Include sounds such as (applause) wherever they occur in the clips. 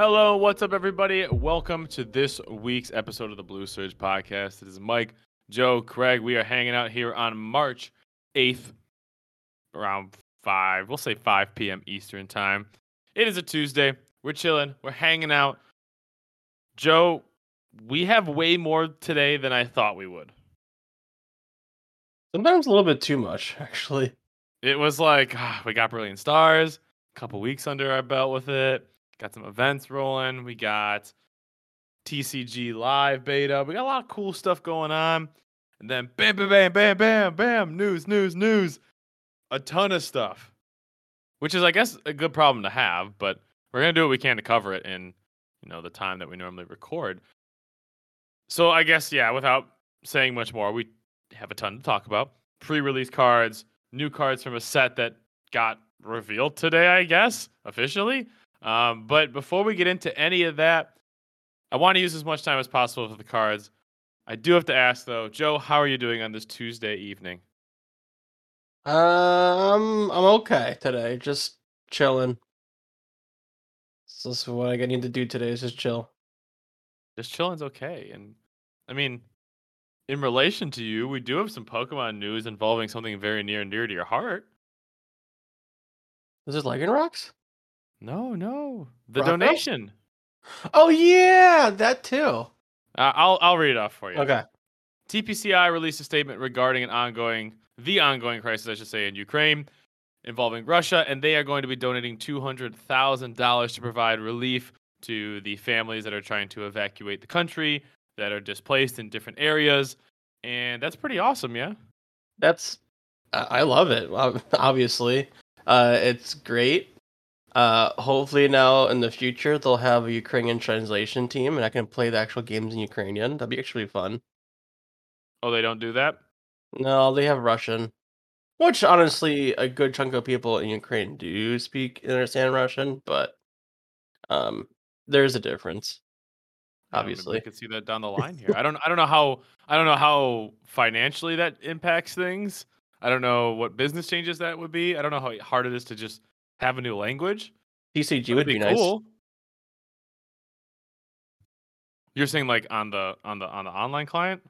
Hello, what's up, everybody? Welcome to this week's episode of the Blue Surge Podcast. It is Mike, Joe, Craig. We are hanging out here on March 8th, around 5, we'll say 5 p.m. Eastern Time. It is a Tuesday. We're chilling, we're hanging out. Joe, we have way more today than I thought we would. Sometimes a little bit too much, (laughs) actually. It was like ah, we got Brilliant Stars, a couple weeks under our belt with it. Got some events rolling. We got TCG live beta. We got a lot of cool stuff going on. And then bam, bam, bam, bam, bam, bam, news, news, news. A ton of stuff, which is, I guess, a good problem to have. But we're gonna do what we can to cover it in, you know, the time that we normally record. So I guess, yeah, without saying much more, we have a ton to talk about. Pre-release cards, new cards from a set that got revealed today, I guess, officially. Um, but before we get into any of that, I want to use as much time as possible for the cards. I do have to ask though, Joe, how are you doing on this Tuesday evening? Um, I'm okay today. Just chilling. So this is what I need to do today is just chill. Just chilling's okay. And I mean, in relation to you, we do have some Pokemon news involving something very near and dear to your heart. Is it Legend Rocks? No, no, the Rocco? donation. Oh yeah, that too. Uh, I'll I'll read it off for you. Okay. TPCI released a statement regarding an ongoing, the ongoing crisis, I should say, in Ukraine involving Russia, and they are going to be donating $200,000 to provide relief to the families that are trying to evacuate the country, that are displaced in different areas. And that's pretty awesome, yeah? That's I I love it. Obviously, uh, it's great. Uh, hopefully now in the future they'll have a Ukrainian translation team, and I can play the actual games in Ukrainian. That'd be actually fun. Oh, they don't do that? No, they have Russian, which honestly a good chunk of people in Ukraine do speak and understand Russian, but um, there's a difference. I don't know, maybe Obviously, we could see that down the line here. I (laughs) don't I don't know how I don't know how financially that impacts things. I don't know what business changes that would be. I don't know how hard it is to just have a new language. TCG That'd would be, nice. You're saying like on the on the on the online client?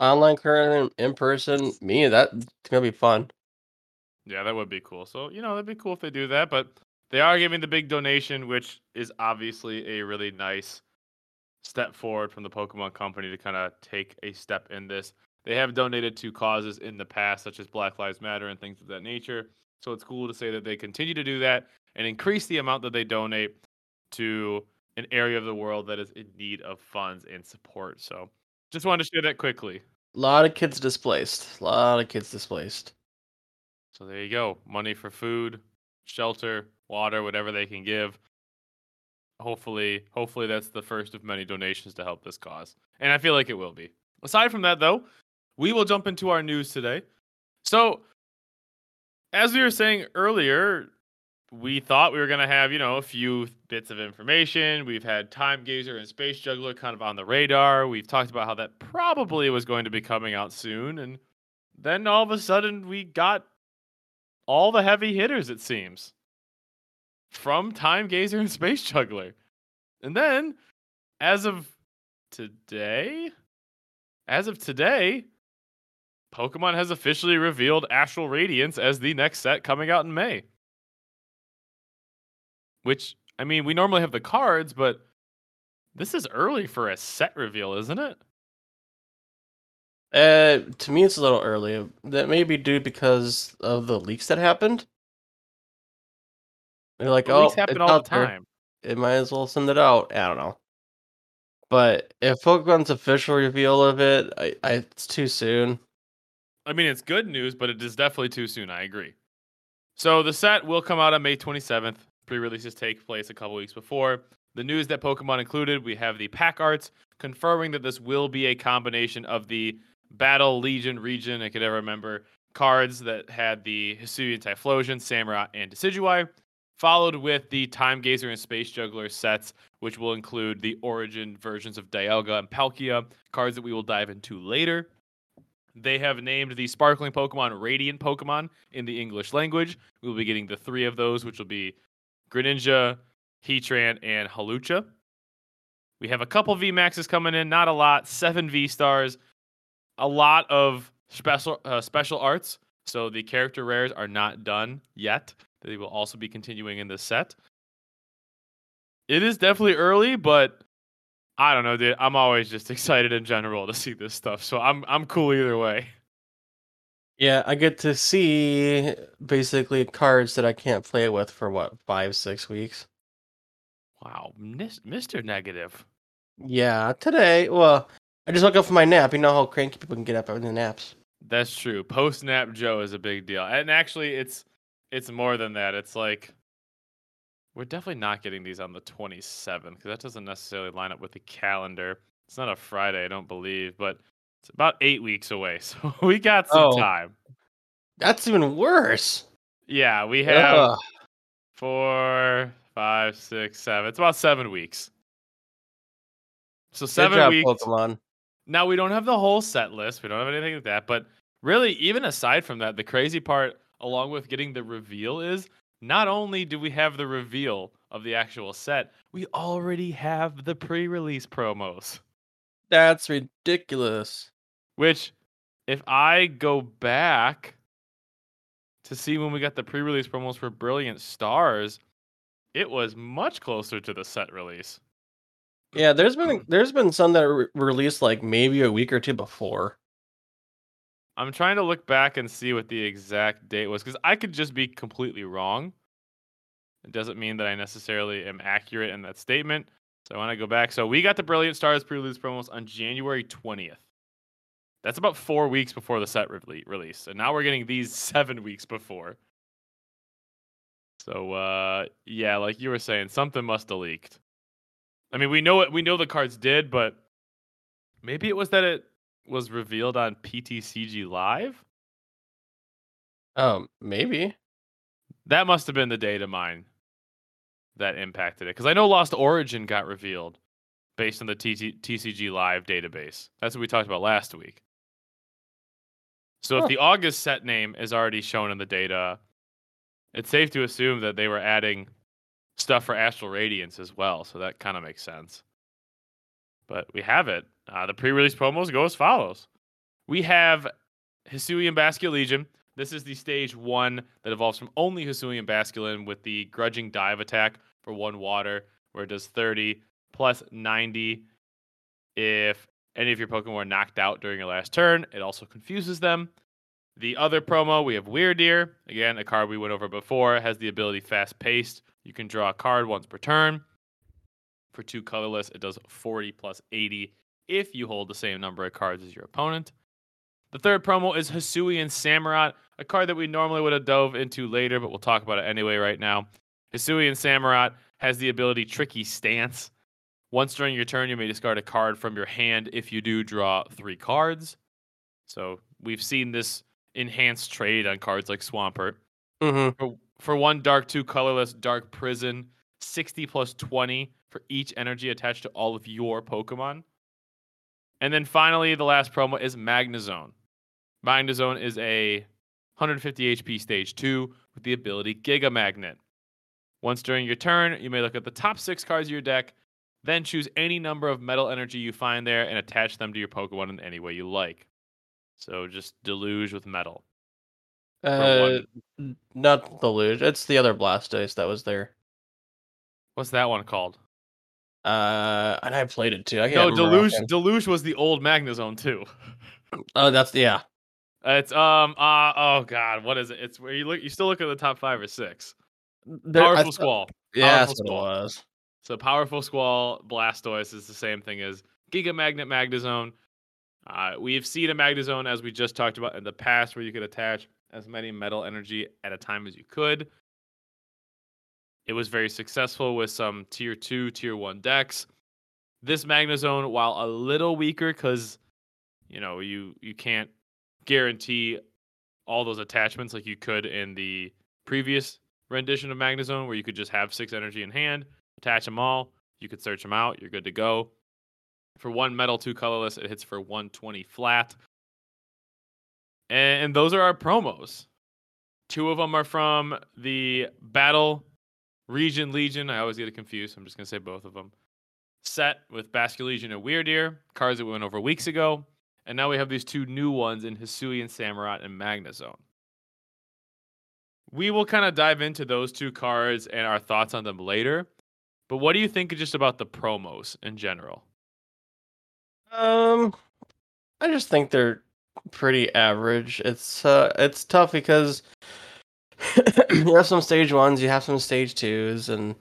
Online current in person, me that's gonna be fun. Yeah, that would be cool. So, you know, that'd be cool if they do that, but they are giving the big donation, which is obviously a really nice step forward from the Pokemon company to kind of take a step in this. They have donated to causes in the past, such as Black Lives Matter and things of that nature. So it's cool to say that they continue to do that and increase the amount that they donate to an area of the world that is in need of funds and support. So just wanted to share that quickly. A lot of kids displaced. A lot of kids displaced. So there you go. Money for food, shelter, water, whatever they can give. Hopefully, hopefully that's the first of many donations to help this cause. And I feel like it will be. Aside from that though, we will jump into our news today. So, as we were saying earlier, we thought we were going to have, you know, a few bits of information. We've had Time Gazer and Space Juggler kind of on the radar. We've talked about how that probably was going to be coming out soon and then all of a sudden we got all the heavy hitters, it seems, from Time Gazer and (laughs) Space Juggler. And then, as of today, as of today, Pokemon has officially revealed Astral Radiance as the next set coming out in May. Which, I mean, we normally have the cards, but this is early for a set reveal, isn't it? Uh, to me, it's a little early. That may be due because of the leaks that happened. They're like, The oh, leaks happen it's all the out there. time. It might as well send it out. I don't know. But if Pokemon's official reveal of it, I, I it's too soon. I mean, it's good news, but it is definitely too soon. I agree. So the set will come out on May 27th. Pre-releases take place a couple weeks before. The news that Pokemon included, we have the pack arts confirming that this will be a combination of the Battle Legion region, I could ever remember, cards that had the Hisuian Typhlosion, Samurott, and Decidueye, followed with the Time Gazer and Space Juggler sets, which will include the origin versions of Dialga and Palkia, cards that we will dive into later. They have named the sparkling Pokemon Radiant Pokemon in the English language. We will be getting the three of those, which will be Greninja, Heatran, and Hawlucha. We have a couple V Maxes coming in, not a lot. Seven V Stars, a lot of special uh, special arts. So the character rares are not done yet. They will also be continuing in this set. It is definitely early, but I don't know, dude. I'm always just (laughs) excited in general to see this stuff. So I'm I'm cool either way. Yeah, I get to see basically cards that I can't play with for what five, six weeks. Wow, Mr. Negative. Yeah, today. Well, I just woke up from my nap. You know how cranky people can get up in the naps. That's true. Post nap Joe is a big deal, and actually, it's it's more than that. It's like we're definitely not getting these on the 27th because that doesn't necessarily line up with the calendar. It's not a Friday, I don't believe, but it's about eight weeks away, (laughs) so we got some Oh. time. That's even worse. Yeah, we have Ugh. four, five, six, seven. It's about seven weeks. So seven job, weeks. Pokemon. Now we don't have the whole set list. We don't have anything like that. But really, even aside from that, the crazy part, along with getting the reveal, is not only do we have the reveal of the actual set, we already have the pre-release promos. That's ridiculous. Which, if I go back to see when we got the pre-release promos for Brilliant Stars, it was much closer to the set release. Yeah, there's been hmm. there's been some that were released like maybe a week or two before. I'm trying to look back and see what the exact date was because I could just be completely wrong. It doesn't mean that I necessarily am accurate in that statement. So I want to go back. So we got the Brilliant Stars pre-release promos on January 20th. That's about four weeks before the set re- release, and now we're getting these (laughs) seven weeks before. So uh, yeah, like you were saying, something must have leaked. I mean, we know it. We know the cards did, but maybe it was that it was revealed on PTCG Live. Um, maybe. That must have been the data mine that impacted it, because I know Lost Origin got revealed based on the TT- TCG Live database. That's what we talked about last week. So Huh. if the August set name is already shown in the data, it's safe to assume that they were adding stuff for Astral Radiance as well. So that kind of makes sense. But we have it. Uh, the pre-release promos go as follows. We have Hisuian Basculin Legion. This is the stage one that evolves from only Hisuian Basculin with the Grudging Dive attack for one water, where it does 30 plus 90 if any of your Pokemon are knocked out during your last turn. It also confuses them. The other promo, we have Wyrdeer. Again, a card we went over before. Has the ability fast paced. You can draw a card once per turn. For two colorless, it does 40 plus 80 if you hold the same number of cards as your opponent. The third promo is Hisuian Samurott, a card that we normally would have dove into later, but we'll talk about it anyway right now. Hisuian Samurott has the ability Tricky Stance. Once during your turn, you may discard a card from your hand if you do draw three cards. So we've seen this enhanced trade on cards like Swampert. Mm-hmm. For, for one dark, two colorless, dark prison, 60 plus 20 for each energy attached to all of your Pokemon. And then finally, the last promo is Magnezone. Magnezone is a 150 HP stage 2 with the ability Giga Magnet. Once during your turn, you may look at the top six cards of your deck, then choose any number of metal energy you find there and attach them to your Pokemon in any way you like. So just deluge with metal. Uh, not deluge. It's the other Blastoise that was there. What's that one called? Uh, and I played it too. I No, Deluge. Deluge was the old Magnezone too. (laughs) Oh, that's yeah. It's um uh oh god, what is it? It's where you look. You still look at the top five or six. There- Powerful Squall. Yeah, Powerful Squall. it was. So powerful Squall Blastoise is the same thing as Giga Magnet Magnezone. Uh, we've seen a Magnezone as we just talked about in the past, where you could attach as many metal energy at a time as you could. It was very successful with some tier two, tier one decks. This Magnezone, while a little weaker, because you know you you can't guarantee all those attachments like you could in the previous rendition of Magnezone, where you could just have six energy in hand, attach them all. You could search them out. You're good to go. For one metal, two colorless, it hits for 120 flat. And, and those are our promos. Two of them are from the battle Region Legion, I always get it confused. I'm just gonna say both of them. Set with Basculegion and Wyrdeer, cards that we went over weeks ago, and now we have these two new ones in Hisuian Samurott and Magnezone. We will kind of dive into those two cards and our thoughts on them later. But what do you think just about the promos in general? Um, I just think they're pretty average. It's uh, it's tough because (laughs) you have some stage ones, you have some stage twos, and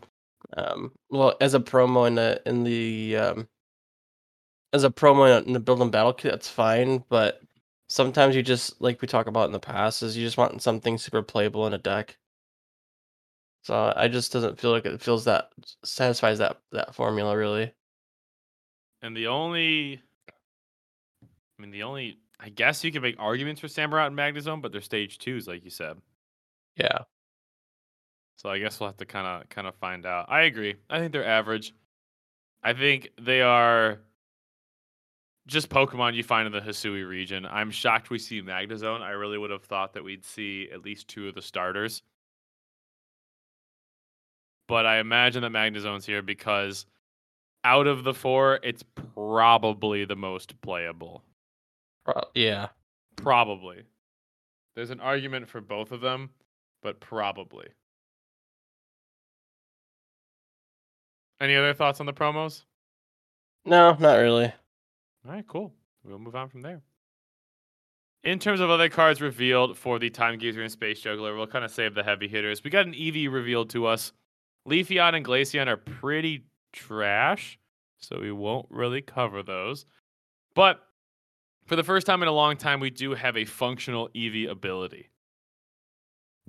um, well, as a promo in the in the um, as a promo in the build and battle kit, that's fine. But sometimes you just like we talk about in the past is you just want something super playable in a deck. So I just doesn't feel like it feels that satisfies that that formula really. And the only, I mean, the only, I guess you can make arguments for Samurott and Magnezone, but they're stage twos, like you said. Yeah. So I guess we'll have to kind of kind of find out. I agree. I think they're average. I think they are just Pokemon you find in the Hisui region. I'm shocked we see Magnezone. I really would have thought that we'd see at least two of the starters. But I imagine that Magnezone's here because out of the four, it's probably the most playable. Pro- yeah. Probably. There's an argument for both of them, but probably. Any other thoughts on the promos? No, not really. All right, cool. We'll move on from there. In terms of other cards revealed for the Time Gazer and Space Juggler, we'll kind of save the heavy hitters. We got an Eevee revealed to us. Leafeon and Glaceon are pretty trash, so we won't really cover those. But for the first time in a long time, we do have a functional Eevee ability.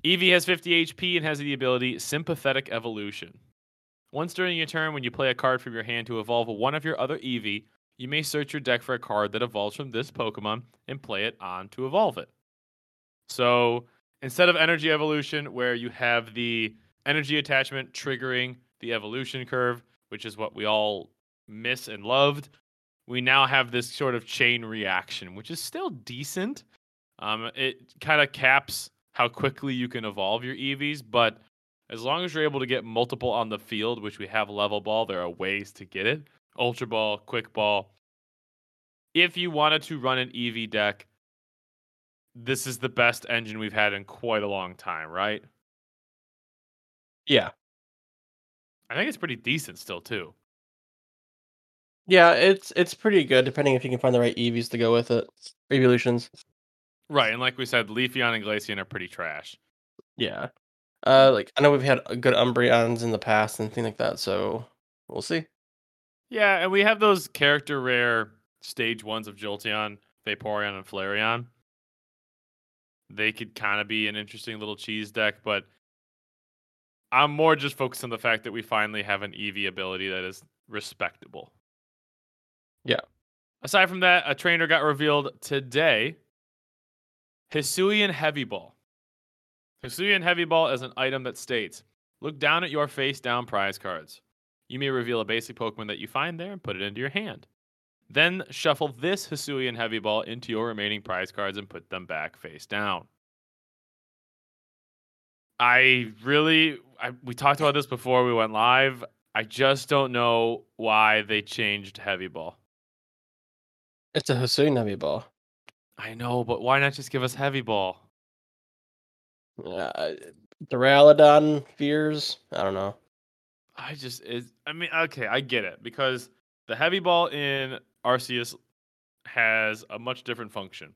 Eevee has 50 HP and has the ability Sympathetic Evolution. Once during your turn, when you play a card from your hand to evolve one of your other Eevee, you may search your deck for a card that evolves from this Pokemon and play it on to evolve it. So instead of Energy Evolution, where you have the energy attachment triggering the evolution curve, which is what we all miss and loved, we now have this sort of chain reaction, which is still decent. Um, it kind of caps how quickly you can evolve your Eevees, but as long as you're able to get multiple on the field, which we have level ball, there are ways to get it. Ultra Ball, Quick Ball. If you wanted to run an Eevee deck, this is the best engine we've had in quite a long time, right? Yeah. I think it's pretty decent still too. Yeah, it's it's pretty good depending if you can find the right Eevees to go with it. Evolutions. Right, and like we said, Leafeon and Glaceon are pretty trash. Yeah. Uh like I know we've had good Umbreons in the past and things like that, so we'll see. Yeah, and we have those character rare stage ones of Jolteon, Vaporeon, and Flareon. They could kind of be an interesting little cheese deck, but I'm more just focused on the fact that we finally have an Eevee ability that is respectable. Yeah. Aside from that, a trainer got revealed today. Hisuian Heavy Ball. Hisuian Heavy Ball is an item that states look down at your face down prize cards. You may reveal a basic Pokemon that you find there and put it into your hand. Then shuffle this Hisuian Heavy Ball into your remaining prize cards and put them back face down. I really, I, we talked about this before we went live. I just don't know why they changed Heavy Ball. It's a Hisuian Heavy Ball. I know, but why not just give us Heavy Ball? Uh, Duraludon fears. I don't know. I just is. I mean, okay, I get it because the Heavy Ball in Arceus has a much different function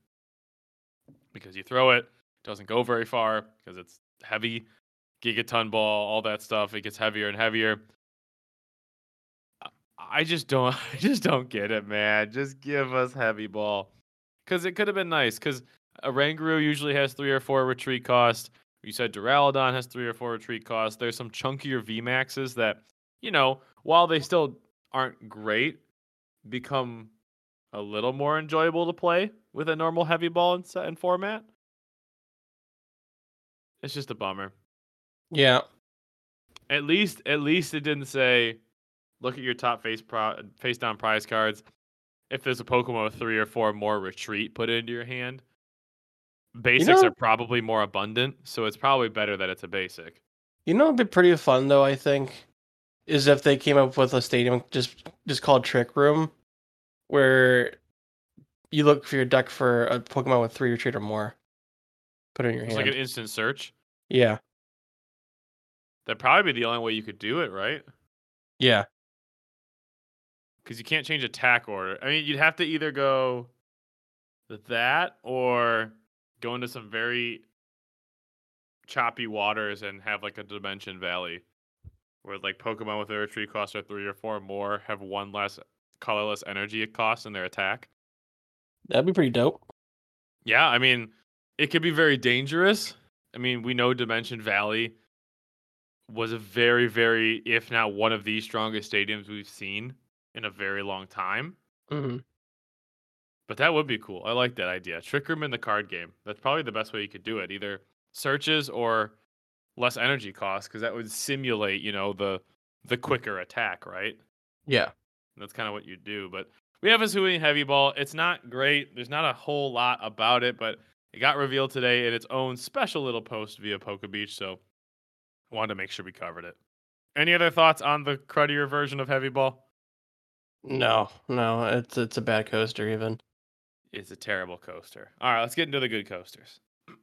because you throw it, it doesn't go very far because it's heavy, gigaton ball, all that stuff. It gets heavier and heavier. I just don't. (laughs) I just don't get it, man. Just give us heavy ball, because it could have been nice. Because a Rangaroo usually has three or four retreat cost. You said Duraludon has three or four retreat cost. There's some chunkier VMAXs that, you know, while they still aren't great, become a little more enjoyable to play with a normal heavy ball and set and format. It's just a bummer. Yeah. At least, at least it didn't say, look at your top face pro- face down prize cards. If there's a Pokemon with three or four more retreat, put into your hand. Basics know- are probably more abundant, so it's probably better that it's a basic. You know, it'd be pretty fun though. I think is if they came up with a stadium just just called Trick Room, where you look for your deck for a Pokemon with three retreat or more. Put it in your It's hand. like an instant search. yeah, That'd probably be the only way you could do it, right? yeah. Because you can't change attack order. I mean, you'd have to either go with that or go into some very choppy waters and have like a Dimension Valley, where like Pokemon with their retreat cost are three or four more have one less colorless energy cost in their attack. That'd be pretty dope. Yeah, I mean, it could be very dangerous. I mean, we know Dimension Valley was a very, very, if not one of the strongest stadiums we've seen in a very long time. hmm But that would be cool. I like that idea. Trick room in the card game. That's probably the best way you could do it. Either searches or less energy cost, because that would simulate, you know, the the quicker attack, right? Yeah. That's kind of what you do. But we have a Sui Heavy Ball. It's not great. There's not a whole lot about it, but it got revealed today in its own special little post via Poke Beach. So I wanted to make sure we covered it. Any other thoughts on the cruddier version of Heavy Ball? No, no, it's it's a bad coaster even. It's a terrible coaster. All right, let's get into the good coasters.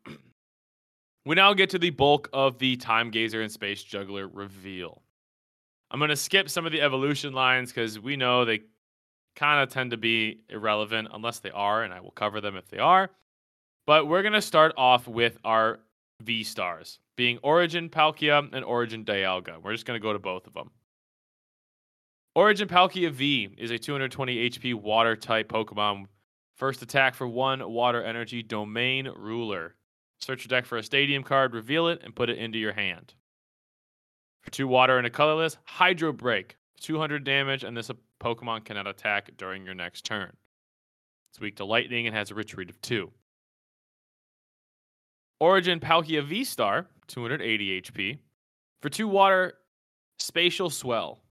(clears throat) we now get to the bulk of the Time Gazer and Space Juggler reveal. I'm going to skip some of the evolution lines because we know they kind of tend to be irrelevant unless they are, and I will cover them if they are. But we're going to start off with our V stars, being Origin Palkia and Origin Dialga. We're just going to go to both of them. Origin Palkia V is a 220 HP water type Pokemon First attack for one water energy domain ruler. Search your deck for a stadium card, reveal it, and put it into your hand. For two water and a colorless, Hydro Break. 200 damage, and this Pokemon cannot attack during your next turn. It's weak to lightning and has a retreat of two. Origin Palkia V Star, 280 HP. For two water, Spatial Swell.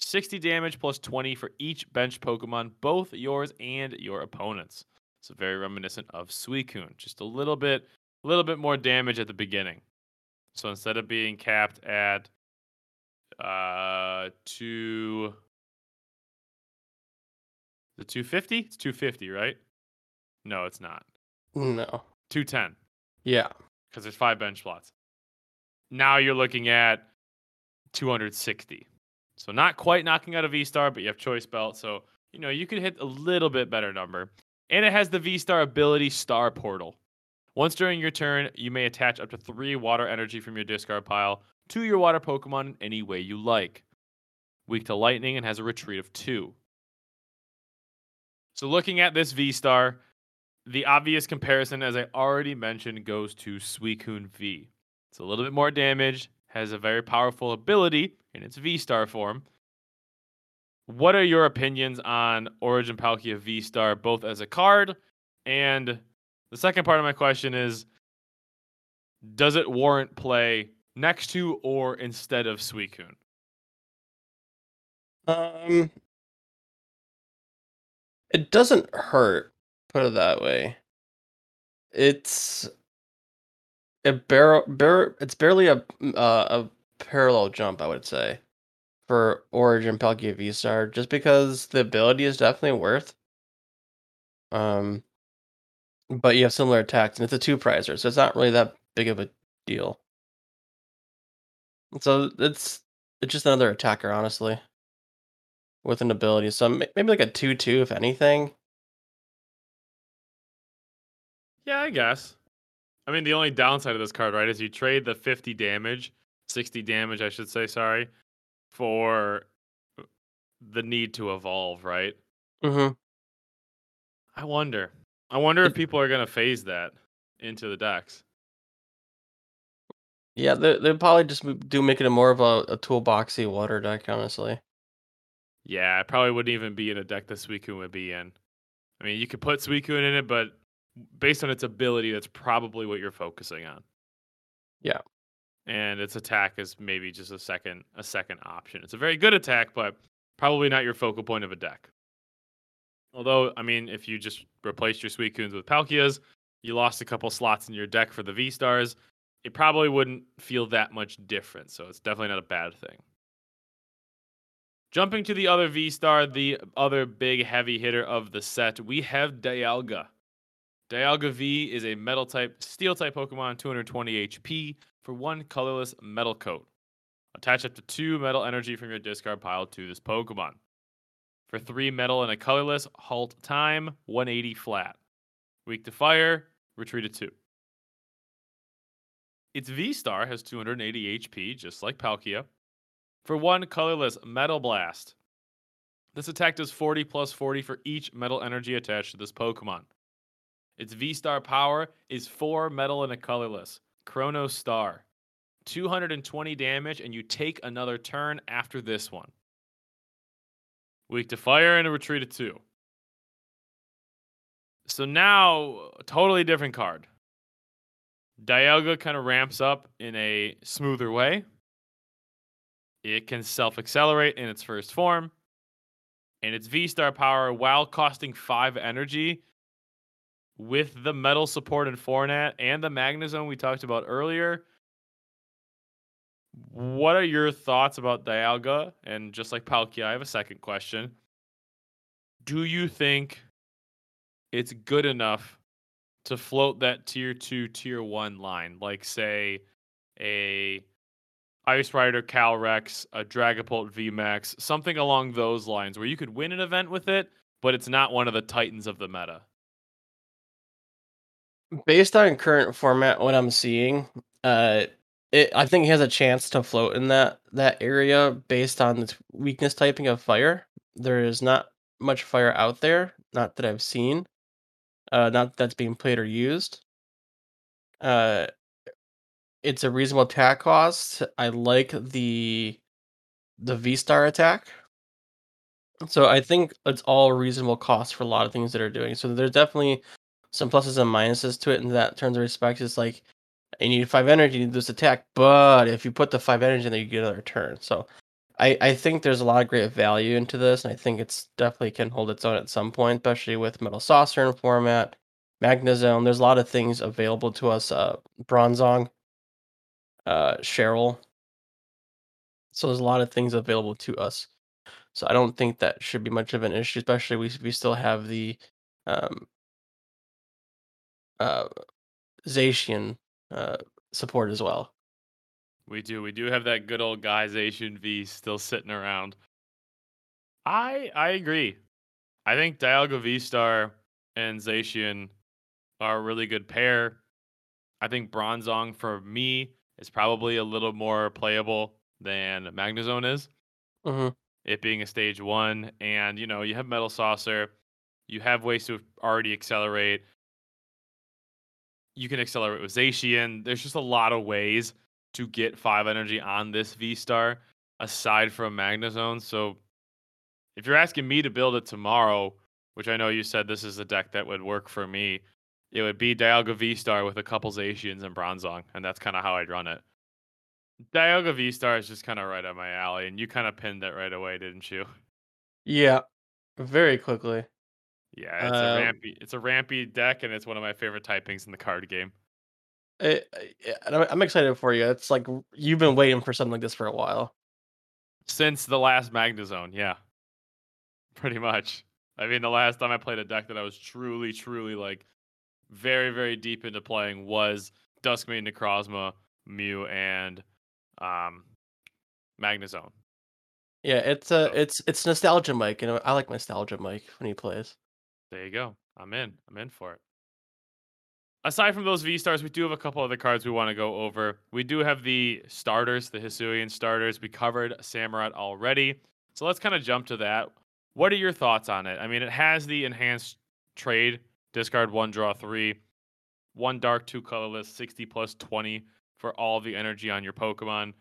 60 damage plus 20 for each bench Pokemon, both yours and your opponent's. So very reminiscent of Suicune, just a little bit, a little bit more damage at the beginning. So instead of being capped at uh two, the 250, it's 250, right? No, it's not. No. 210 Yeah. because there's five bench slots. Now you're looking at 260. So not quite knocking out a V star, but you have choice belt. So, you know, you could hit a little bit better number. And it has the V star ability Star Portal. Once during your turn, you may attach up to three water energy from your discard pile to your water Pokemon in any way you like. Weak to lightning and has a retreat of two. So looking at this V star, the obvious comparison, as I already mentioned, goes to Suicune V. It's a little bit more damage, has a very powerful ability in its V Star form. What are your opinions on Origin Palkia V Star, both as a card and the second part of my question is Does it warrant play next to or instead of Suicune? Um, it doesn't hurt. Put it that way. It's a barrel, bar, It's barely a mm, uh, a parallel jump, I would say, for Origin Palkia V Star, just because the ability is definitely worth. Um, but you have similar attacks, and it's a two prizer, so it's not really that big of a deal. So it's it's just another attacker, honestly with an ability. So maybe like a 2 2, if anything. Yeah, I guess. I mean, the only downside of this card, right, is you trade the 50 damage, 60 damage, I should say, sorry, for the need to evolve, right? Mm-hmm. I wonder. I wonder if people are going to phase that into the decks. Yeah, they they probably just do make it a more of a, a toolboxy water deck, honestly. Yeah, it probably wouldn't even be in a deck that Suicune would be in. I mean, you could put Suicune in it, but based on its ability, that's probably what you're focusing on. Yeah. And its attack is maybe just a second a second option. It's a very good attack, but probably not your focal point of a deck. Although, I mean, if you just replaced your Suicunes with Palkias, you lost a couple slots in your deck for the V stars. it probably wouldn't feel that much different. So it's definitely not a bad thing. Jumping to the other V Star, the other big heavy hitter of the set, we have Dialga. Dialga V is a metal type, steel type Pokemon, 220 HP for one colorless metal coat. Attach up to two metal energy from your discard pile to this Pokemon. For three metal and a colorless, halt time, 180 flat. Weak to fire, retreat at two. Its V Star has 280 HP, just like Palkia. For one colorless Metal Blast. This attack does 40 plus 40 for each metal energy attached to this Pokemon. Its V Star power is 4 metal and a colorless. Chrono Star. 220 damage, and you take another turn after this one. Weak to fire and a retreat of 2. So now, totally different card. Dialga kind of ramps up in a smoother way. It can self accelerate in its first form, and its V Star power, while costing five energy, with the metal support in Fornat and the Magnezone we talked about earlier. What are your thoughts about Dialga? And just like Palkia, I have a second question. Do you think it's good enough to float that tier two, tier one line, like say a Ice Rider Calyrex, a Dragapult VMAX, something along those lines, where you could win an event with it, but it's not one of the titans of the meta. Based on current format, what I'm seeing, uh, it I think it has a chance to float in that that area based on its weakness typing of fire. There is not much fire out there, not that I've seen uh, not that's being played or used. Uh, it's a reasonable attack cost. I like the the V star attack. So I think it's all reasonable cost for a lot of things that are doing. So there's definitely some pluses and minuses to it in that terms of respect. It's like you need five energy to do this attack, but if you put the five energy in there, you get another turn. So I, I think there's a lot of great value into this, and I think it's definitely can hold its own at some point, especially with Metal Saucer in format, Magnezone. There's a lot of things available to us. Uh, Bronzong, uh, Cheryl. So there's a lot of things available to us. So I don't think that should be much of an issue, especially we we still have the um, uh, Zacian uh, support as well. We do. We do have that good old guyization V still sitting around. I I agree. I think Dialga V Star and Zacian are a really good pair. I think Bronzong for me is probably a little more playable than Magnezone is. Mm-hmm. It being a stage one, and you know, you have Metal Saucer, you have ways to already accelerate. You can accelerate with Zacian. There's just a lot of ways to get five energy on this V Star aside from Magnezone. So if you're asking me to build it tomorrow, which I know you said this is a deck that would work for me, it would be Dialga V Star with a couple Zacians and Bronzong, and that's kind of how I'd run it. Dialga V Star is just kind of right up my alley, and you kind of pinned it right away, didn't you? Yeah, very quickly. Yeah, it's a rampy, it's a rampy deck, and it's one of my favorite typings in the card game. It, I'm excited for you. It's like you've been waiting for something like this for a while. Since the last Magnezone, yeah. Pretty much. I mean, the last time I played a deck that I was truly, truly like very, very deep into playing was Duskmane, Necrozma, Mew, and um, Magnezone. Yeah, it's uh, so. it's it's nostalgia Mike, and I like nostalgia Mike when he plays. There you go. I'm in. I'm in for it aside from those V stars, we do have a couple other cards we want to go over. We do have the starters, the Hisuian starters. We covered Samurott already. So let's kind of jump to that. What are your thoughts on it? I mean, it has the enhanced trade, discard one, draw three, one dark, two colorless, 60 plus 20 for all the energy on your Pokemon.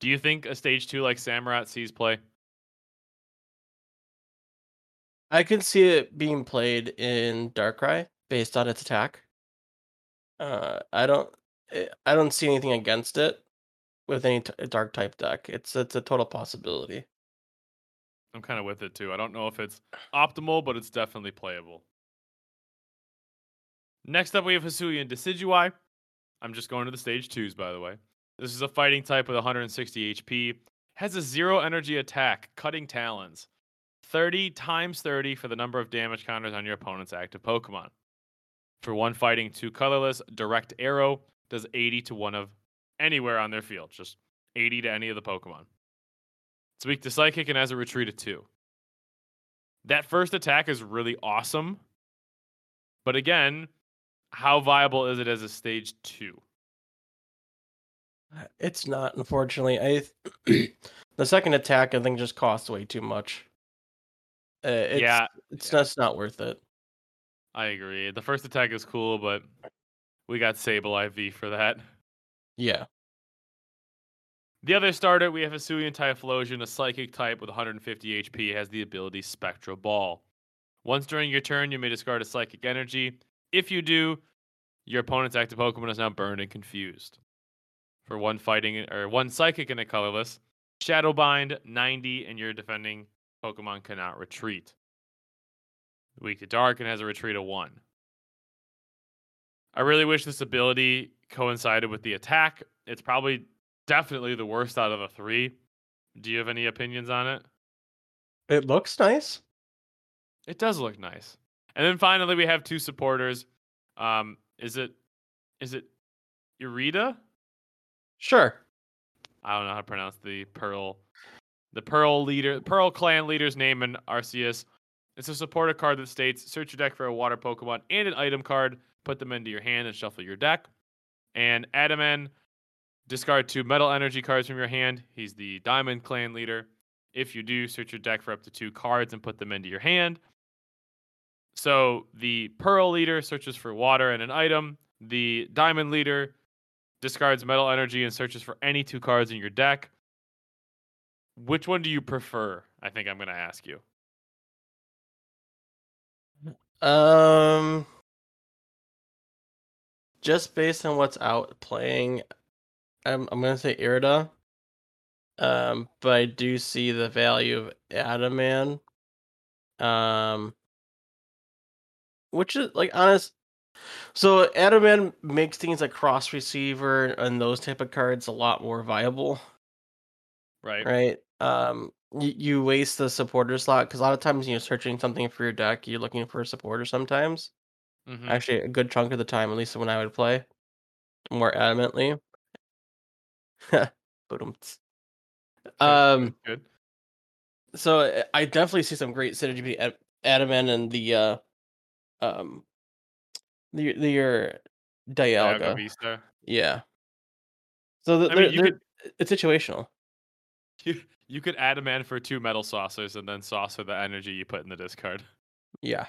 Do you think a stage two like Samurott sees play? I can see it being played in Darkrai based on its attack. Uh, I don't, eh, I don't see anything against it with any t- dark type deck. It's it's a total possibility. I'm kind of with it too. I don't know if it's optimal, but it's definitely playable. Next up, we have Hisuian Decidueye. I'm just going to the stage twos, by the way. This is a fighting type with 160 HP. Has a zero energy attack, cutting talons. 30 times 30 for the number of damage counters on your opponent's active Pokemon. For one fighting, two colorless, direct arrow does 80 to one of anywhere on their field, just 80 to any of the Pokemon. It's weak to psychic and has a retreat of two. That first attack is really awesome. But again, how viable is it as a stage two? Uh, it's not, unfortunately. I (clears throat) the second attack I think just costs way too much. Uh, it's, yeah, it's yeah. that's not worth it. I agree. The first attack is cool, but we got Sableye V for that. Yeah. The other starter, we have Hisuian Typhlosion, a psychic type with 150 HP, has the ability Spectral Ball. Once during your turn, you may discard a psychic energy. If you do, your opponent's active Pokemon is now burned and confused. For one fighting or one psychic and a colorless, Shadowbind 90, and you're defending Pokemon cannot retreat. Weak to Dark and has a retreat of one. I really wish this ability coincided with the attack. It's probably definitely the worst out of the three. Do you have any opinions on it? It looks nice. It does look nice. And then finally we have two supporters. Um, is it is it Irida? Sure. I don't know how to pronounce the Pearl the Pearl leader Pearl clan leader's name in Arceus. It's a supporter card that states search your deck for a water Pokemon and an item card, put them into your hand and shuffle your deck. And Adaman Discard two metal energy cards from your hand. He's the Diamond Clan leader. If you do, search your deck for up to two cards and put them into your hand. So the Pearl leader searches for water and an item. The Diamond leader discards metal energy and searches for any two cards in your deck. Which one do you prefer? I think I'm going to ask you. Um, just based on what's out playing, I'm I'm gonna say Irida. Um, but I do see the value of Adaman. Um, which is like honest. So Adaman makes things like cross receiver and those type of cards a lot more viable. Right. Right. Um, you, you waste the supporter slot because a lot of times you're searching something for your deck, you're looking for a supporter sometimes. Mm-hmm. Actually, a good chunk of the time, at least when I would play more adamantly. (laughs) um, good. So eh, I definitely see some great synergy between Adaman and the uh, um, the the your Dialga. Yeah. So the, I they're, they're, could it's situational. (laughs) you, you could Adaman for two metal saucers and then saucer the energy you put in the discard. (laughs) Yeah.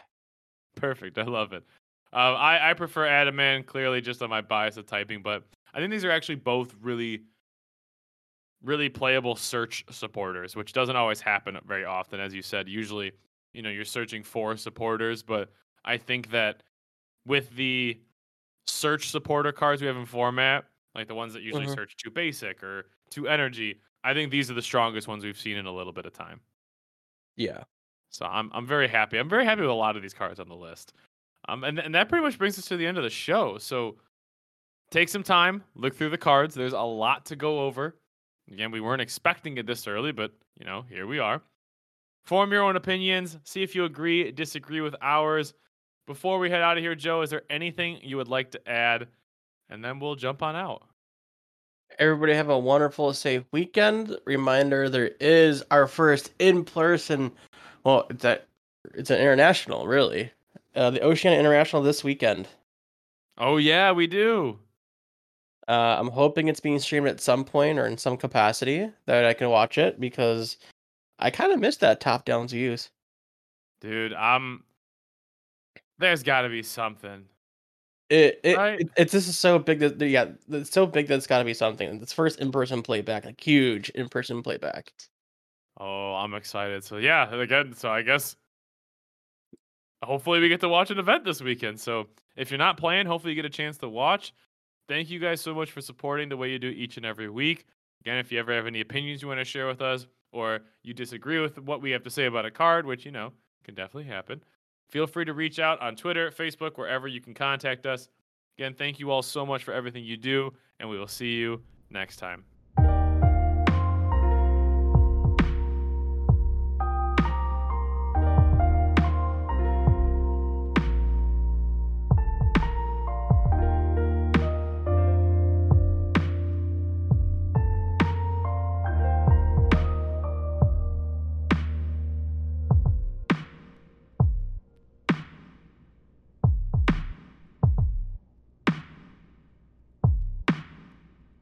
Perfect. I love it. Um, I I prefer Adaman clearly just on my bias of typing, but I think these are actually both really really playable search supporters, which doesn't always happen very often. As you said, usually, you know, you're searching for supporters, but I think that with the search supporter cards we have in format, like the ones that usually Mhm. search to basic or to energy, I think these are the strongest ones we've seen in a little bit of time. Yeah. So I'm I'm very happy. I'm very happy with a lot of these cards on the list. Um, and and that pretty much brings us to the end of the show. So take some time, look through the cards. There's a lot to go over. Again, we weren't expecting it this early, but you know, here we are. Form your own opinions. See if you agree, disagree with ours. Before we head out of here, Joe, is there anything you would like to add? And then we'll jump on out. Everybody have a wonderful, safe weekend. Reminder: there is our first in-person. Well, it's a, it's an international, really. Uh, the Oceania International this weekend. Oh yeah, we do. Uh, I'm hoping it's being streamed at some point or in some capacity that I can watch it because I kind of missed that top-down views. Dude, I'm there's got to be something. It, it, Right. it it's this is so big that yeah it's so big that it's got to be something. It's first in-person playback, like huge in-person playback. Oh, I'm excited. So yeah, again, so I guess hopefully we get to watch an event this weekend. So if you're not playing, hopefully you get a chance to watch. Thank you guys so much for supporting the way you do each and every week. Again, if you ever have any opinions you want to share with us, or you disagree with what we have to say about a card, which you know can definitely happen, feel free to reach out on Twitter, Facebook, wherever you can contact us. Again, thank you all so much for everything you do, and we will see you next time.